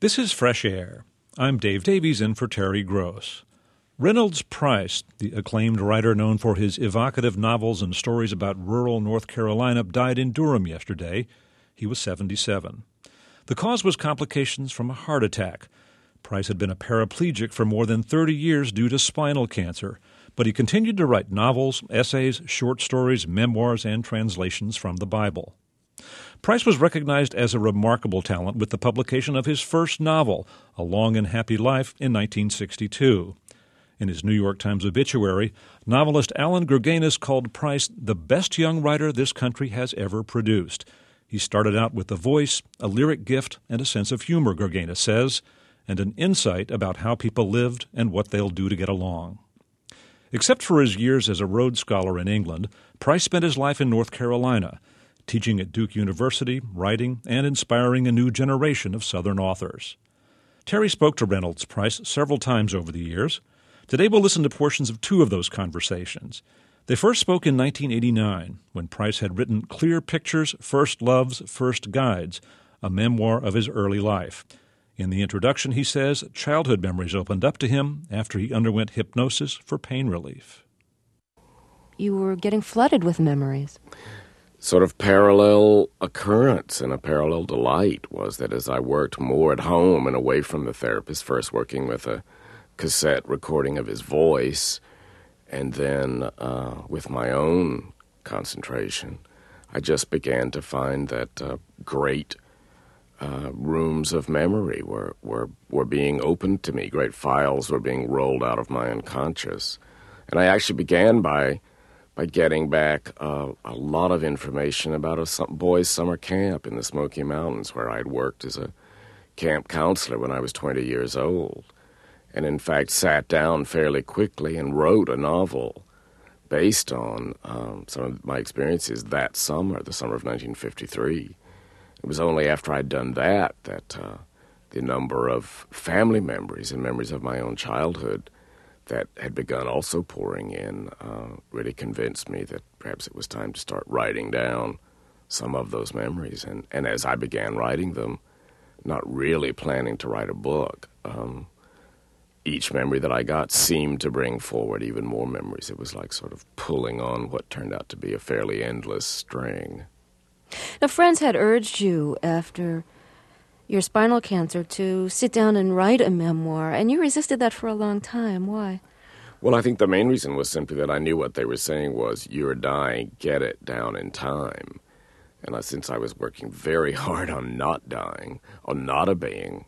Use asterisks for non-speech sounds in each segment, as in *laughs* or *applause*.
This is Fresh Air. I'm Dave Davies in for Terry Gross. Reynolds Price, the acclaimed writer known for his evocative novels and stories about rural North Carolina, died in Durham yesterday. He was 77. The cause was complications from a heart attack. Price had been a paraplegic for more than 30 years due to spinal cancer, but he continued to write novels, essays, short stories, memoirs, and translations from the Bible. Price was recognized as a remarkable talent with the publication of his first novel, A Long and Happy Life, in 1962. In his New York Times obituary, novelist Allan Gurganus called Price the best young writer this country has ever produced. He started out with a voice, a lyric gift, and a sense of humor, Gurganus says, and an insight about how people lived and what they'll do to get along. Except for his years as a Rhodes Scholar in England, Price spent his life in North Carolina teaching at Duke University, writing, and inspiring a new generation of Southern authors. Terry spoke to Reynolds Price several times over the years. Today we'll listen to portions of two of those conversations. They first spoke in 1989 when Price had written Clear Pictures, First Loves, First Guides, a memoir of his early life. In the introduction, he says childhood memories opened up to him after he underwent hypnosis for pain relief. You were getting flooded with memories sort of parallel occurrence and a parallel delight was that as I worked more at home and away from the therapist, first working with a cassette recording of his voice, and then uh, with my own concentration, I just began to find that uh, great uh, rooms of memory were, were, were being opened to me. Great files were being rolled out of my unconscious. And I actually began by by getting back uh, a lot of information about a boys' summer camp in the Smoky Mountains where I'd worked as a camp counselor when I was 20 years old. And in fact, sat down fairly quickly and wrote a novel based on um, some of my experiences that summer, the summer of 1953. It was only after I'd done that that uh, the number of family memories and memories of my own childhood that had begun also pouring in uh, really convinced me that perhaps it was time to start writing down some of those memories. And, and as I began writing them, not really planning to write a book, um, each memory that I got seemed to bring forward even more memories. It was like sort of pulling on what turned out to be a fairly endless string. Now, friends had urged you after your spinal cancer to sit down and write a memoir, and you resisted that for a long time. Why? Well, I think the main reason was simply that I knew what they were saying was, you're dying, get it down in time. And I, since I was working very *laughs* hard on not dying, on not obeying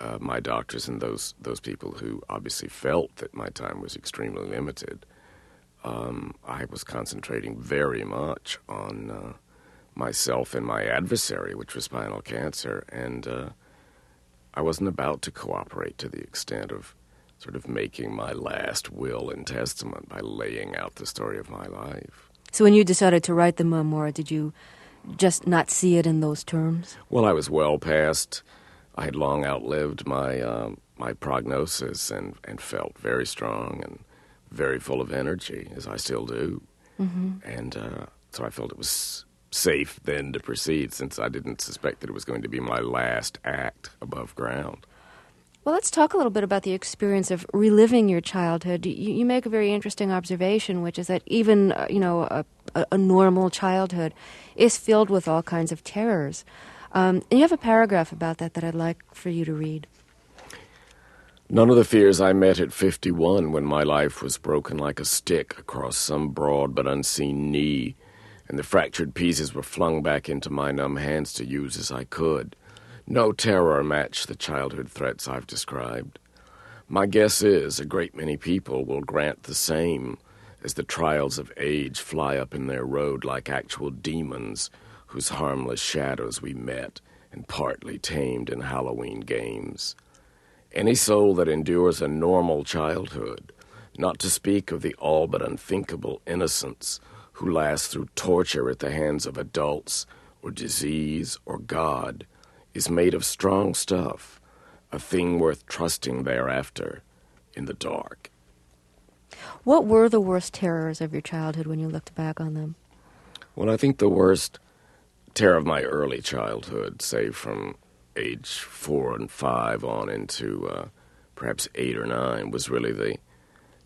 uh, my doctors and those, those people who obviously felt that my time was extremely limited, um, I was concentrating very much on uh, myself and my adversary, which was spinal cancer, and uh, I wasn't about to cooperate to the extent of sort of making my last will and testament by laying out the story of my life. So, when you decided to write the memoir, did you just not see it in those terms? Well, I was well past. I had long outlived my uh, my prognosis and, and felt very strong and very full of energy, as I still do. Mm-hmm. And uh, so I felt it was safe then to proceed since I didn't suspect that it was going to be my last act above ground. Well, let's talk a little bit about the experience of reliving your childhood. You, you make a very interesting observation, which is that even uh, you know a, a, normal childhood is filled with all kinds of terrors. Um, and you have a paragraph about that that I'd like for you to read. None of the fears I met at 51 when my life was broken like a stick across some broad but unseen knee and the fractured pieces were flung back into my numb hands to use as I could. No terror matched the childhood threats I've described. My guess is a great many people will grant the same as the trials of age fly up in their road like actual demons whose harmless shadows we met and partly tamed in Halloween games. Any soul that endures a normal childhood, not to speak of the all but unthinkable innocence who lasts through torture at the hands of adults or disease or God is made of strong stuff, a thing worth trusting thereafter in the dark. What were the worst terrors of your childhood when you looked back on them? Well, I think the worst terror of my early childhood, say from age four and five on into uh, perhaps eight or nine was really the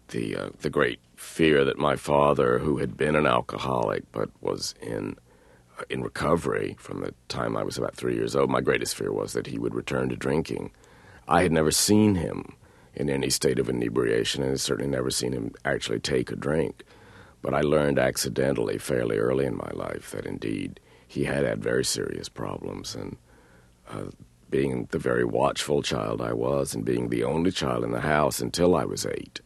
the uh, the great fear that my father, who had been an alcoholic but was in uh, in recovery from the time I was about three years old, my greatest fear was that he would return to drinking. I had never seen him in any state of inebriation, and had certainly never seen him actually take a drink. But I learned accidentally, fairly early in my life, that indeed he had had very serious problems, and uh, being the very watchful child I was, and being the only child in the house until I was eight,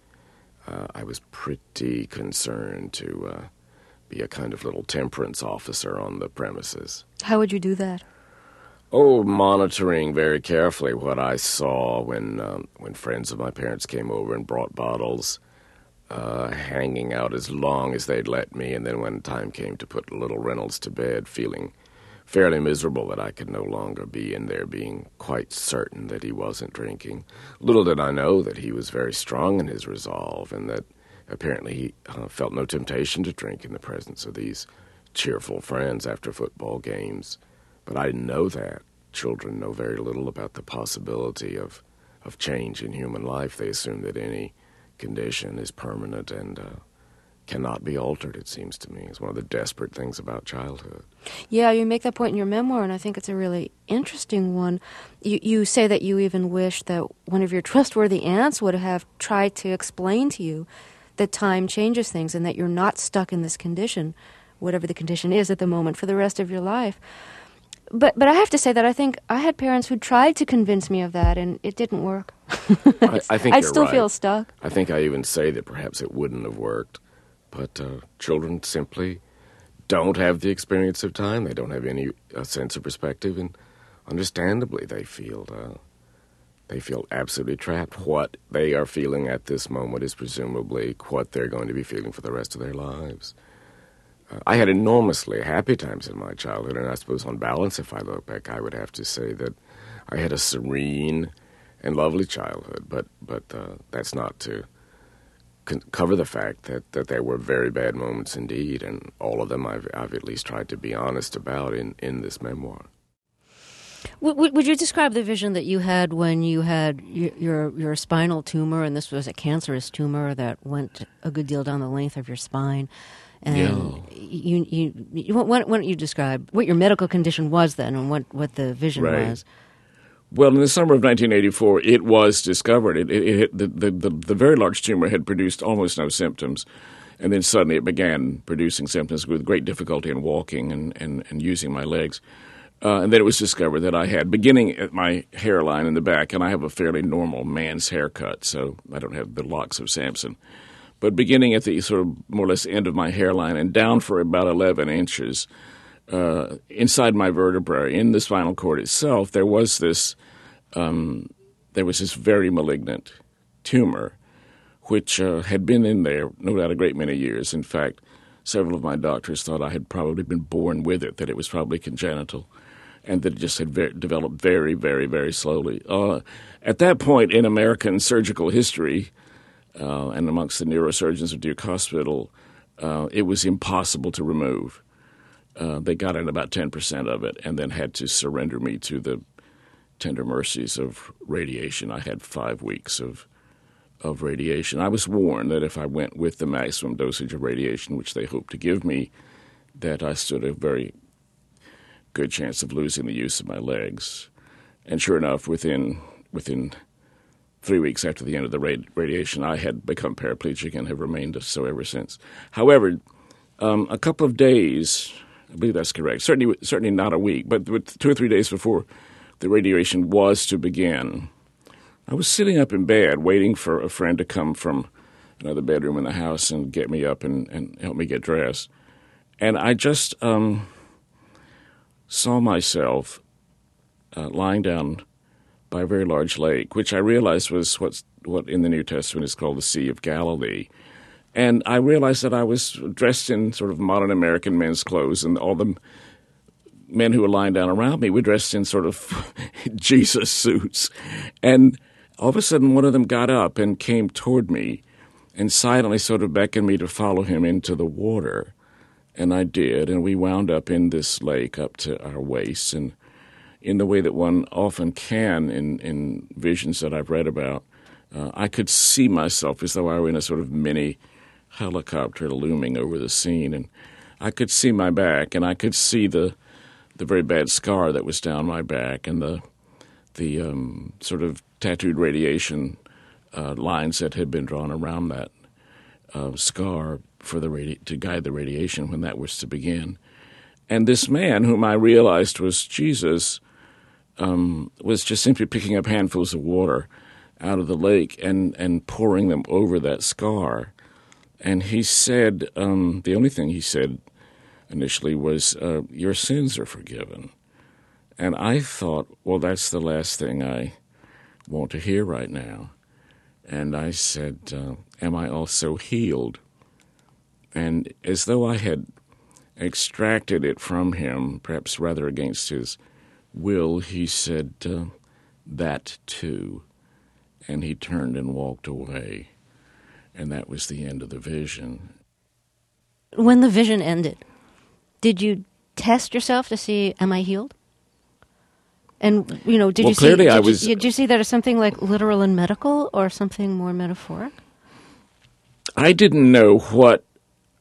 uh, I was pretty concerned to uh, be a kind of little temperance officer on the premises. How would you do that? Oh, monitoring very carefully what I saw when um, when friends of my parents came over and brought bottles, uh, hanging out as long as they'd let me, and then when time came to put little Reynolds to bed, feeling fairly miserable that I could no longer be in there, being quite certain that he wasn't drinking. Little did I know that he was very strong in his resolve, and that apparently he uh, felt no temptation to drink in the presence of these cheerful friends after football games. But I didn't know that. Children know very little about the possibility of, of change in human life. They assume that any condition is permanent and uh, cannot be altered, it seems to me. It's one of the desperate things about childhood. Yeah, you make that point in your memoir, and I think it's a really interesting one. You, you say that you even wish that one of your trustworthy aunts would have tried to explain to you that time changes things and that you're not stuck in this condition, whatever the condition is at the moment, for the rest of your life. But but I have to say that I think I had parents who tried to convince me of that, and it didn't work. I, I *laughs* think I still right. feel stuck. I think I even say that perhaps it wouldn't have worked. But uh, children simply don't have the experience of time. They don't have any uh, sense of perspective, and understandably, they feel uh, they feel absolutely trapped. What they are feeling at this moment is presumably what they're going to be feeling for the rest of their lives. Uh, I had enormously happy times in my childhood, and I suppose, on balance, if I look back, I would have to say that I had a serene and lovely childhood. But but uh, that's not to cover the fact that, that there were very bad moments indeed, and all of them I've, I've at least tried to be honest about in, in this memoir. Would, would you describe the vision that you had when you had your, your, your spinal tumor, and this was a cancerous tumor that went a good deal down the length of your spine? And Yeah. you, you, you, why, why don't you describe what your medical condition was then, and what, what the vision Right. was? Well, in the summer of 1984, it was discovered. It, it, it, the, the, the, the very large tumor had produced almost no symptoms. And then suddenly it began producing symptoms with great difficulty in walking and, and, and using my legs. Uh, and then it was discovered that I had, beginning at my hairline in the back, and I have a fairly normal man's haircut, so I don't have the locks of Samson. But beginning at the sort of more or less end of my hairline and down for about 11 inches, uh, inside my vertebrae, in the spinal cord itself, there was this um, there was this very malignant tumor, which uh, had been in there no doubt a great many years. In fact, several of my doctors thought I had probably been born with it, that it was probably congenital, and that it just had ve- developed very, very, very slowly. Uh, at that point in American surgical history, uh, and amongst the neurosurgeons of Duke Hospital, uh, it was impossible to remove. Uh, they got in about 10% of it and then had to surrender me to the tender mercies of radiation. I had five weeks of of radiation. I was warned that if I went with the maximum dosage of radiation, which they hoped to give me, that I stood a very good chance of losing the use of my legs. And sure enough, within within three weeks after the end of the radi- radiation, I had become paraplegic and have remained so ever since. However, um, a couple of days, I believe that's correct. Certainly, certainly not a week, but two or three days before the radiation was to begin, I was sitting up in bed waiting for a friend to come from another bedroom in the house and get me up and, and help me get dressed. And I just um, saw myself uh, lying down by a very large lake, which I realized was what's, what in the New Testament is called the Sea of Galilee. And I realized that I was dressed in sort of modern American men's clothes, and all the men who were lying down around me were dressed in sort of *laughs* Jesus suits. And all of a sudden, one of them got up and came toward me and silently sort of beckoned me to follow him into the water. And I did, and we wound up in this lake up to our waists. And in the way that one often can in, in visions that I've read about. Uh, I could see myself as though I were in a sort of mini helicopter looming over the scene, and I could see my back, and I could see the the very bad scar that was down my back, and the the um, sort of tattooed radiation uh, lines that had been drawn around that uh, scar for the radi- to guide the radiation when that was to begin. And this man, whom I realized was Jesus, um, was just simply picking up handfuls of water out of the lake and, and pouring them over that scar. And he said, um, the only thing he said initially was, uh, Your sins are forgiven. And I thought, well, that's the last thing I want to hear right now. And I said, uh, Am I also healed? And as though I had extracted it from him, perhaps rather against his will, he said, uh, That too. And he turned and walked away. And that was the end of the vision. When the vision ended, did you test yourself to see, Am I healed? And you know, did well, you clearly see? I was- you, did you see that as something like literal and medical, or something more metaphoric? I didn't know what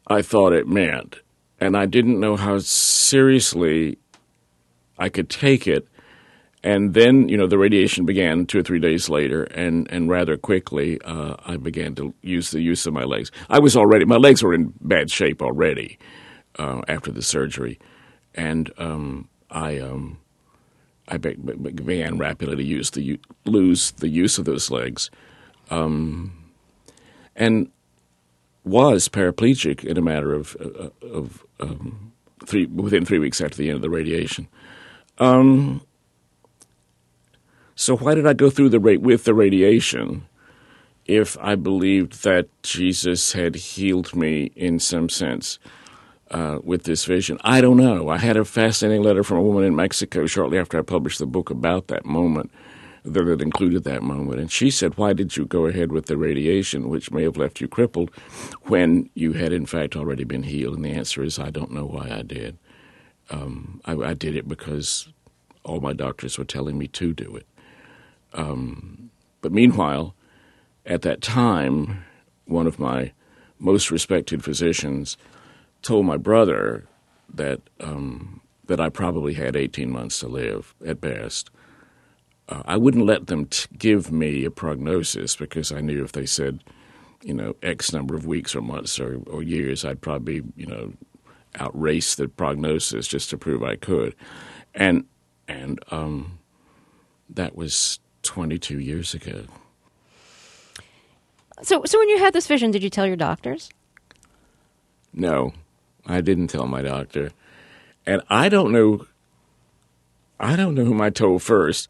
I thought it meant, and I didn't know how seriously I could take it. And then, you know, the radiation began two or three days later, and, and rather quickly, uh, I began to use the use of my legs. I was already my legs were in bad shape already uh, after the surgery, and um, I um, I be- be- began rapidly to use the lose the use of those legs, um, and was paraplegic in a matter of uh, of um, three within three weeks after the end of the radiation. Um, so why did I go through the rate with the radiation if I believed that Jesus had healed me in some sense uh, with this vision? I don't know. I had a fascinating letter from a woman in Mexico shortly after I published the book about that moment that had included that moment. And she said, Why did you go ahead with the radiation, which may have left you crippled, when you had in fact already been healed? And the answer is, I don't know why I did. Um, I, I did it because all my doctors were telling me to do it. Um, but meanwhile, at that time, one of my most respected physicians told my brother that um, that I probably had 18 months to live at best. Uh, I wouldn't let them t- give me a prognosis because I knew if they said, you know, X number of weeks or months or, or years, I'd probably, you know, outrace the prognosis just to prove I could. And and um, that was 22 years ago. So, so when you had this vision, did you tell your doctors? No, I didn't tell my doctor, and I don't know. I don't know whom I told first.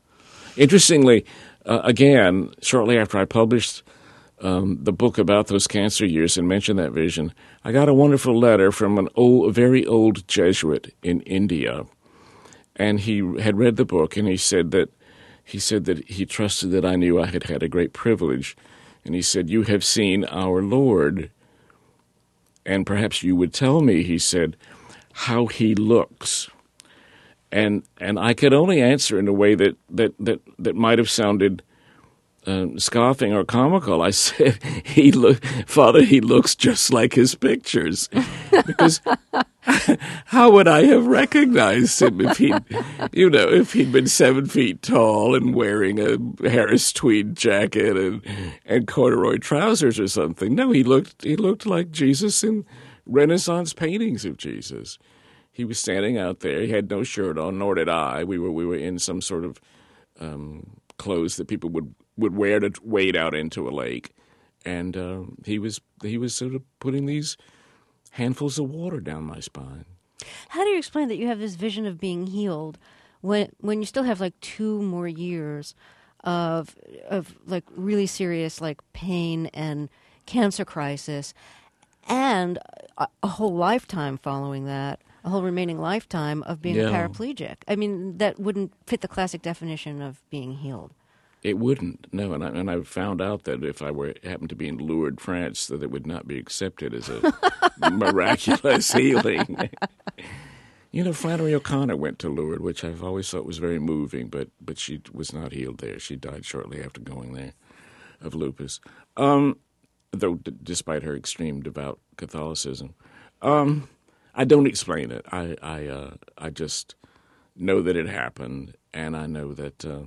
Interestingly, uh, again, shortly after I published um, the book about those cancer years and mentioned that vision, I got a wonderful letter from an old, a very old Jesuit in India, and he had read the book, and he said that he said that he trusted that I knew I had had a great privilege, and he said, "You have seen our Lord." and perhaps you would tell me, he said, how he looks. And and I could only answer in a way that that that, that might have sounded uh, scoffing or comical. I said, *laughs* "He look, Father, he looks just like his pictures." *laughs* Because *laughs* how would I have recognized him if he, you know, if he'd been seven feet tall and wearing a Harris tweed jacket and and corduroy trousers or something? No, he looked he looked like Jesus in Renaissance paintings of Jesus. He was standing out there. He had no shirt on, nor did I. We were we were in some sort of um, clothes that people would would wear to wade out into a lake, and uh, he was he was sort of putting these handfuls of water down my spine. How do you explain that you have this vision of being healed when when you still have like two more years of of like really serious like pain and cancer crisis and a, a whole lifetime following that, a whole remaining lifetime of being a Yeah. paraplegic. I mean, that wouldn't fit the classic definition of being healed. It wouldn't, no, and I, and I found out that if I were happened to be in Lourdes, France, that it would not be accepted as a *laughs* miraculous healing. *laughs* You know, Flannery O'Connor went to Lourdes, which I've always thought was very moving, but but she was not healed there. She died shortly after going there of lupus. Um, though, d- despite her extreme devout Catholicism, um, I don't explain it. I I uh, I just know that it happened, and I know that. Uh,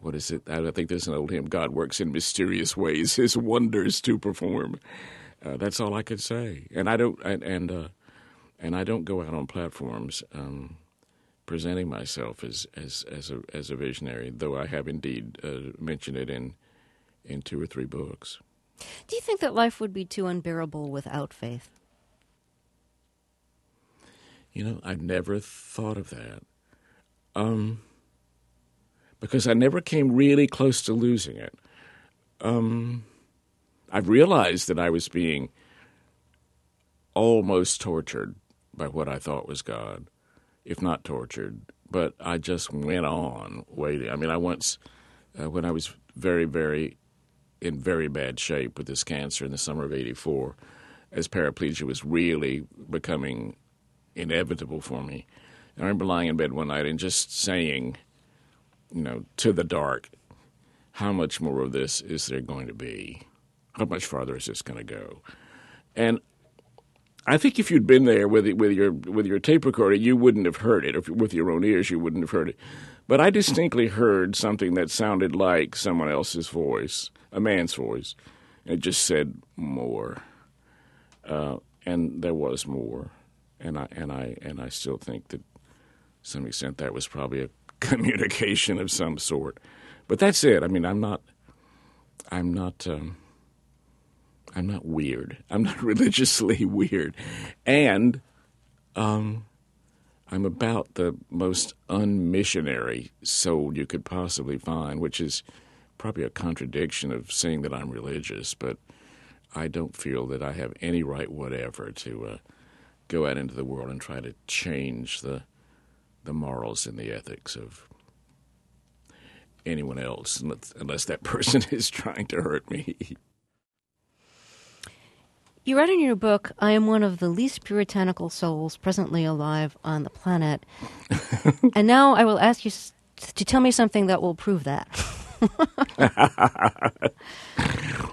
what is it? I think there's an old hymn. God works in mysterious ways, His wonders to perform. Uh, that's all I could say. And I don't. And and, uh, and I don't go out on platforms um, presenting myself as as as a as a visionary, though I have indeed uh, mentioned it in in two or three books. Do you think that life would be too unbearable without faith? You know, I've never thought of that. Um, because I never came really close to losing it. Um, I've realized that I was being almost tortured by what I thought was God, if not tortured. But I just went on waiting. I mean, I once, uh, when I was very, very in very bad shape with this cancer in the summer of '84, as paraplegia was really becoming inevitable for me. I remember lying in bed one night and just saying, you know, to the dark, how much more of this is there going to be? How much farther is this going to go? And I think if you'd been there with with your with your tape recorder, you wouldn't have heard it. Or with your own ears, you wouldn't have heard it. But I distinctly heard something that sounded like someone else's voice, a man's voice. It just said more, uh, and there was more. And I and I and I still think that, to some extent, that was probably a *laughs* communication of some sort. But that's it. I mean, I'm not. I'm not. Um, I'm not weird. I'm not *laughs* religiously weird, and um, I'm about the most unmissionary soul you could possibly find, which is probably a contradiction of saying that I'm religious. But I don't feel that I have any right whatever to uh, go out into the world and try to change the the morals and the ethics of anyone else, unless that *laughs* person is trying to hurt me. You write in your book, I am one of the least puritanical souls presently alive on the planet. *laughs* and now I will ask you to tell me something that will prove that. *laughs*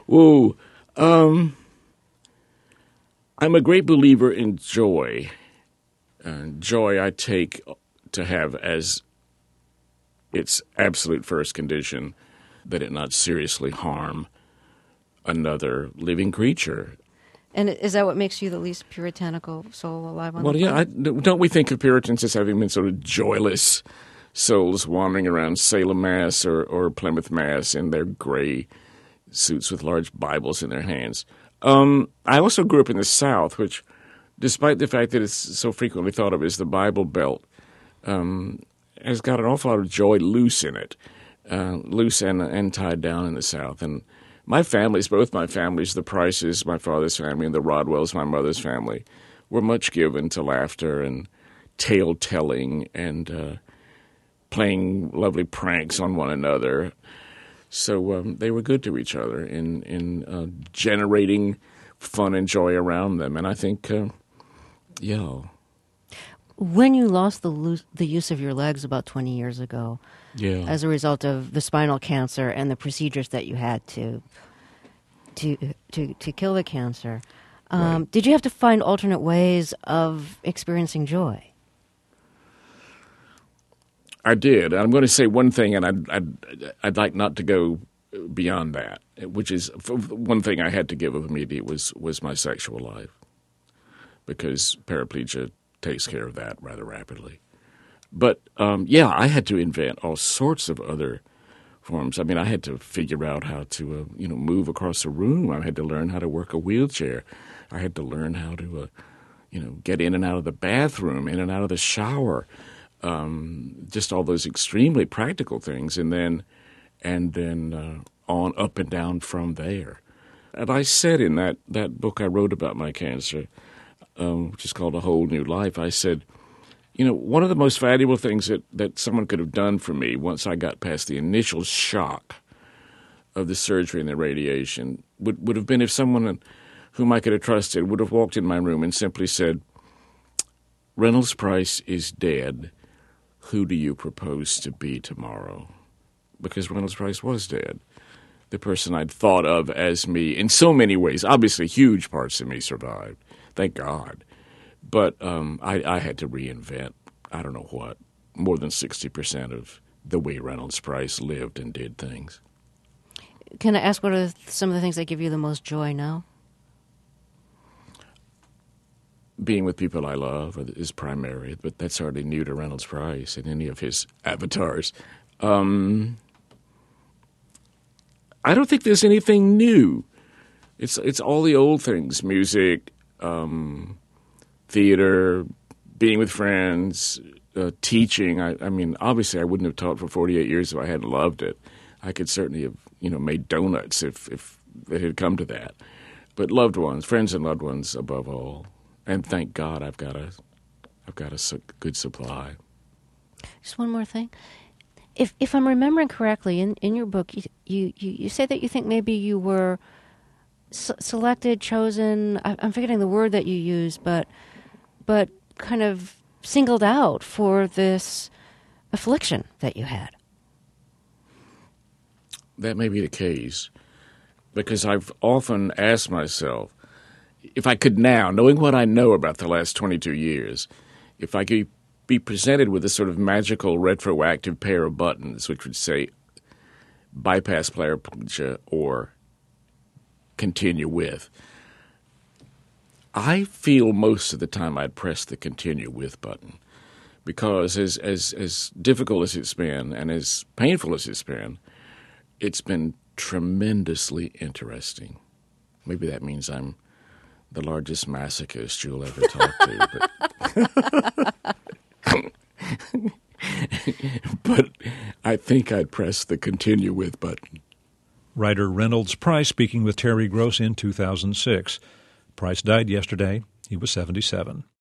Whoa. Um, I'm a great believer in joy. Uh, joy I take to have as its absolute first condition that it not seriously harm another living creature. And is that what makes you the least puritanical soul alive on well, the yeah. I, don't we think of Puritans as having been sort of joyless souls wandering around Salem, Mass, or, or Plymouth, Mass, in their gray suits with large Bibles in their hands? Um, I also grew up in the South, which, despite the fact that it's so frequently thought of as the Bible Belt, um, has got an awful lot of joy loose in it, uh, loose and, and tied down in the South. And my families, both my families, the Prices, my father's family, and the Rodwells, my mother's family, were much given to laughter and tale telling and uh, playing lovely pranks on one another. So um, they were good to each other in in uh, generating fun and joy around them. And I think, uh, yeah. When you lost the lo- the use of your legs about twenty years ago, yeah. as a result of the spinal cancer and the procedures that you had to to to to kill the cancer. Um, Right. Did you have to find alternate ways of experiencing joy? I did. I'm going to say one thing, and I'd, I'd, I'd like not to go beyond that, which is one thing I had to give up immediately was, was my sexual life because paraplegia takes care of that rather rapidly. But um, yeah, I had to invent all sorts of other forms. I mean, I had to figure out how to, uh, you know, move across a room. I had to learn how to work a wheelchair. I had to learn how to, uh, you know, get in and out of the bathroom, in and out of the shower. Um, just all those extremely practical things, and then, and then uh, on up and down from there. And I said in that that book I wrote about my cancer, um, which is called A Whole New Life, I said you know, one of the most valuable things that, that someone could have done for me once I got past the initial shock of the surgery and the radiation would, would have been if someone whom I could have trusted would have walked in my room and simply said, Reynolds Price is dead. Who do you propose to be tomorrow? Because Reynolds Price was dead. The person I'd thought of as me in so many ways. Obviously, huge parts of me survived. Thank God. But um, I, I had to reinvent, I don't know what, more than 60% of the way Reynolds Price lived and did things. Can I ask what are some of the things that give you the most joy now? being with people I love is primary, but that's hardly new to Reynolds Price and any of his avatars. Um, I don't think there's anything new. It's it's all the old things: music, um, theater, being with friends, uh, teaching. I, I, mean, obviously, I wouldn't have taught for 48 years if I hadn't loved it. I could certainly have, you know, made donuts if if it had come to that. But loved ones, friends and loved ones above all and thank God I've got a I've got a good supply. Just one more thing. If if I'm remembering correctly, in, in your book, you, you, you say that you think maybe you were selected, chosen. I, I'm forgetting the word that you used, but but kind of singled out for this affliction that you had. That may be the case, because I've often asked myself, if I could now, knowing what I know about the last 22 years, if I could be presented with a sort of magical retroactive pair of buttons which would say bypass paraplegia or continue with, I feel most of the time I'd press the continue with button because as as as difficult as it's been and as painful as it's been, it's been tremendously interesting. Maybe that means I'm the largest masochist you'll ever talk to. But, *laughs* but I think I'd press the continue with button. Writer Reynolds Price speaking with Terry Gross in 2006. Price died yesterday. He was 77.